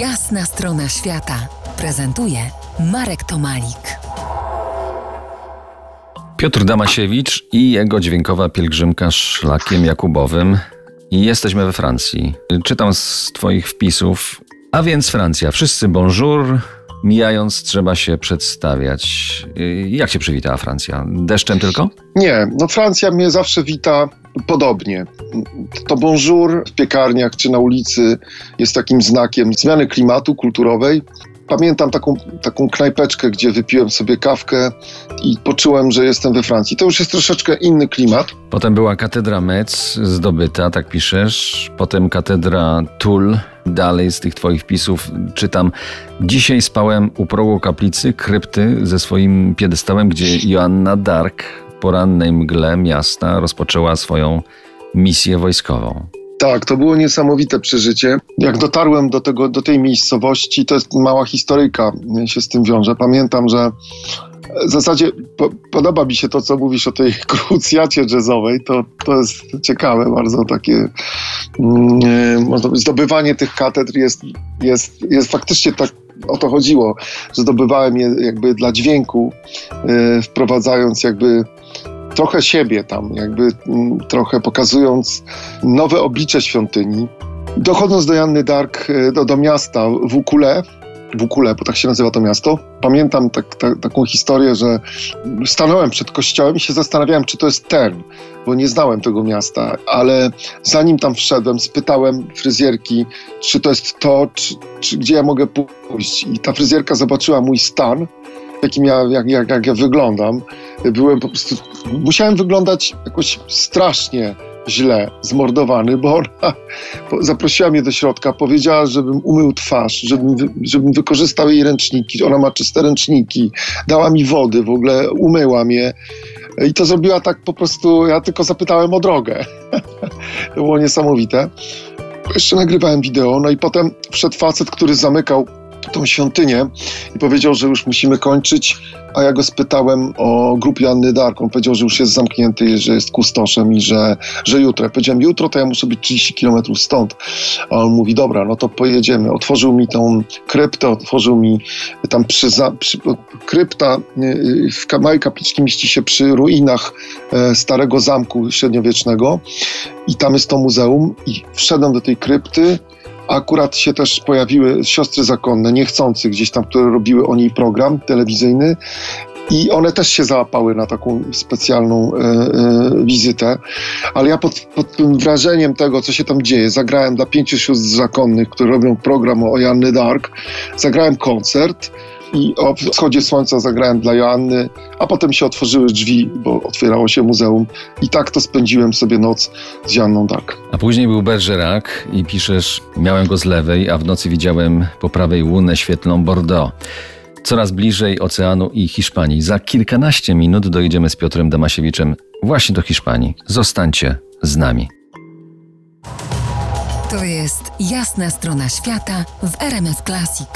Jasna strona świata prezentuje Marek Tomalik. Piotr Damasiewicz i jego dźwiękowa pielgrzymka szlakiem jakubowym. I jesteśmy we Francji. Czytam z Twoich wpisów. A więc Francja. Wszyscy bonjour. Mijając, trzeba się przedstawiać. Jak się przywitała Francja? Deszczem tylko? Nie, no Francja mnie zawsze wita podobnie. To bonjour w piekarniach czy na ulicy jest takim znakiem zmiany klimatu kulturowej. Pamiętam taką, taką knajpeczkę, gdzie wypiłem sobie kawkę i poczułem, że jestem we Francji. To już jest troszeczkę inny klimat. Potem była katedra Metz zdobyta, tak piszesz. Potem katedra Toul. Dalej z tych twoich wpisów czytam. Dzisiaj spałem u progu kaplicy, krypty ze swoim piedestałem, gdzie Joanna Dark w porannej mgle miasta rozpoczęła swoją misję wojskową. Tak, to było niesamowite przeżycie. Jak dotarłem do, tego, do tej miejscowości, to jest mała historyjka się z tym wiąże. Pamiętam, że w zasadzie po, podoba mi się to, co mówisz o tej krucjacie jazzowej. To, to jest ciekawe, bardzo takie mm, zdobywanie tych katedr jest, jest, jest faktycznie tak o to chodziło, że zdobywałem je jakby dla dźwięku, yy, wprowadzając jakby trochę siebie tam, jakby mm, trochę pokazując nowe oblicze świątyni. Dochodząc do Janny Dark, e, do, do miasta w Ukule, w Ukule, bo tak się nazywa to miasto, pamiętam tak, tak, taką historię, że stanąłem przed kościołem i się zastanawiałem, czy to jest ten, bo nie znałem tego miasta, ale zanim tam wszedłem, spytałem fryzjerki, czy to jest to, czy, czy gdzie ja mogę pójść. I ta fryzjerka zobaczyła mój stan jakim ja, jak, jak, jak ja wyglądam. Byłem po prostu, musiałem wyglądać jakoś strasznie źle, zmordowany, bo ona zaprosiła mnie do środka, powiedziała, żebym umył twarz, żebym, żebym wykorzystał jej ręczniki. Ona ma czyste ręczniki, dała mi wody, w ogóle umyła mnie. I to zrobiła tak po prostu, ja tylko zapytałem o drogę. to było niesamowite. Jeszcze nagrywałem wideo, no i potem wszedł facet, który zamykał tą świątynię i powiedział, że już musimy kończyć, a ja go spytałem o grupie Anny Dark. On powiedział, że już jest zamknięty, że jest kustoszem i że, że jutro. Ja powiedziałem, jutro to ja muszę być 30 kilometrów stąd. A on mówi, dobra, no to pojedziemy. Otworzył mi tą kryptę, otworzył mi tam przy, przy krypta y, w małej kapliczki mieści się przy ruinach e, starego zamku średniowiecznego i tam jest to muzeum i wszedłem do tej krypty Akurat się też pojawiły siostry zakonne, niechcący gdzieś tam, które robiły o niej program telewizyjny. I one też się załapały na taką specjalną e, e, wizytę. Ale ja pod, pod, tym wrażeniem tego, co się tam dzieje, zagrałem dla pięciu sióstr zakonnych, które robią program o Janny Dark, zagrałem koncert i o wschodzie słońca zagrałem dla Joanny, a potem się otworzyły drzwi, bo otwierało się muzeum i tak to spędziłem sobie noc z Janną Dark. A później był Bergerac i piszesz, miałem go z lewej, a w nocy widziałem po prawej łunę świetlną Bordeaux. Coraz bliżej oceanu i Hiszpanii. Za kilkanaście minut dojedziemy z Piotrem Damasiewiczem właśnie do Hiszpanii. Zostańcie z nami. To jest jasna strona świata w RMS Classic.